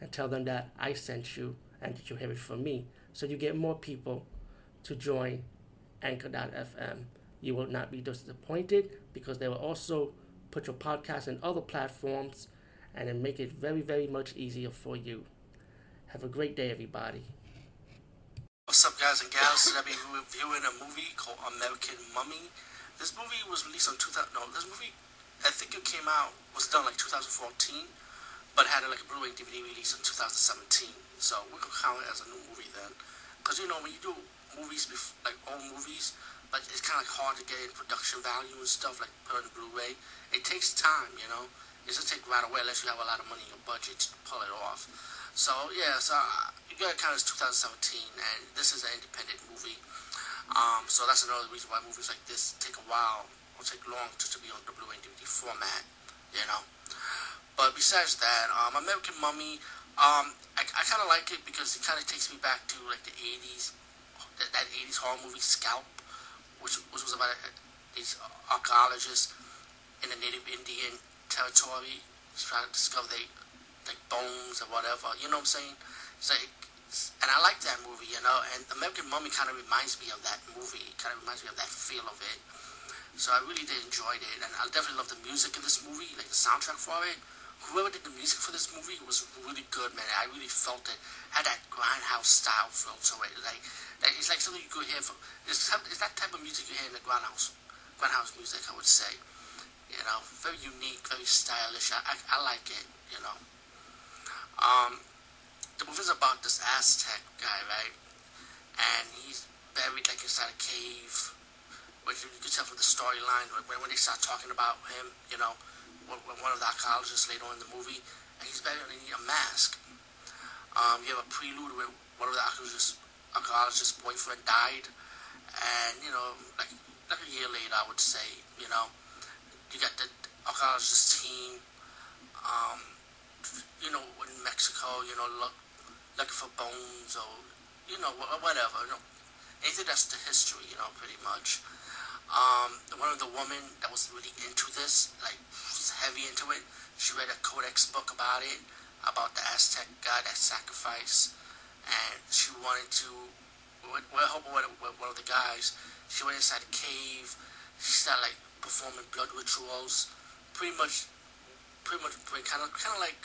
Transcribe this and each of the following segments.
and tell them that I sent you and that you have it from me. So you get more people to join Anchor.fm. You will not be disappointed because they will also put your podcast in other platforms and then make it very, very much easier for you. Have a great day, everybody. What's up, guys and gals? Today I'll be reviewing a movie called American Mummy. This movie was released on 2000. No, this movie, I think it came out, was done like 2014, but had like a Blu-ray DVD release in 2017. So we can count it as a new movie then. Because, you know, when you do movies, like old movies, like it's kind of like hard to get in production value and stuff, like put on Blu-ray. It takes time, you know. It doesn't take right away unless you have a lot of money in your budget to pull it off. So, yeah, so you gotta count as 2017, and this is an independent movie. Um, so that's another reason why movies like this take a while or take long just to be on the Blu-ray DVD format, you know. But besides that, um, American Mummy, um, I, I kind of like it because it kind of takes me back to like the 80s, that, that 80s horror movie Scalp, which, which was about a, these archaeologists in the native Indian territory trying to discover they, like bones or whatever. You know what I'm saying? So it, and I like that movie, you know. And American Mummy kind of reminds me of that movie. It kind of reminds me of that feel of it. So I really did enjoy it, and I definitely love the music in this movie, like the soundtrack for it. Whoever did the music for this movie was really good, man. I really felt it. Had that grindhouse style feel to it. Like, like it's like something you could hear from. It's, it's that type of music you hear in the grindhouse, grindhouse music. I would say, you know, very unique, very stylish. I, I, I like it, you know. Um, the movie's about this Aztec guy, right? And he's buried like inside a cave. Which you can tell from the storyline when, when they start talking about him, you know, one of the archaeologists later on in the movie, and he's buried underneath a mask. Um, you have a prelude where one of the archaeologists, archaeologist's boyfriend died, and you know, like like a year later, I would say, you know, you got the archaeologist team, um, you know, in Mexico, you know, look, looking for bones or you know whatever. You know, anything that's the history, you know, pretty much. Um, one of the women that was really into this, like was heavy into it, she read a codex book about it, about the Aztec god that sacrificed, and she wanted to. Well, help with one of the guys. She went inside a cave. She started like performing blood rituals, pretty much, pretty much, kind of, kind of like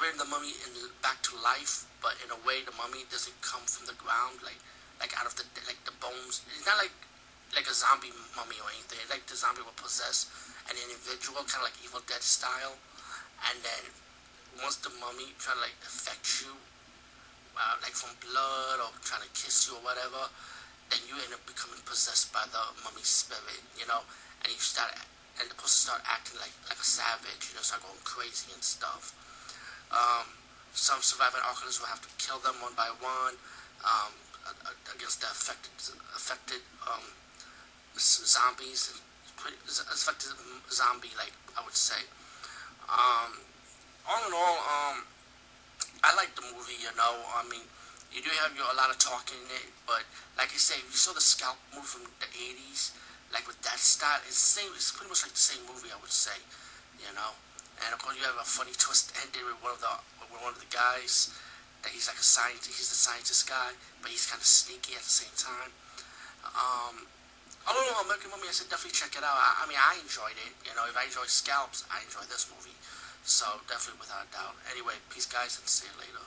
bring the mummy in, back to life, but in a way the mummy doesn't come from the ground, like like out of the like the bones. It's not like like a zombie mummy or anything. Like the zombie will possess an individual, kind of like Evil Dead style, and then once the mummy try to like affect you, uh, like from blood or trying to kiss you or whatever, then you end up becoming possessed by the mummy spirit, you know, and you start and the person start acting like like a savage, you know, start going crazy and stuff. Um, some surviving archaeologists will have to kill them one by one um, against the zombies, affected zombie, like I would say. Um, all in all, um, I like the movie. You know, I mean, you do have your, a lot of talking in it, but like I say, you saw the Scalp move from the '80s, like with that style, it's same. It's pretty much like the same movie, I would say. You know. And of course, you have a funny twist ending with one of the with one of the guys that he's like a scientist. He's the scientist guy, but he's kind of sneaky at the same time. Um, I don't know, Mummy. I said definitely check it out. I, I mean, I enjoyed it. You know, if I enjoy scalps, I enjoy this movie. So definitely, without a doubt. Anyway, peace, guys, and see you later.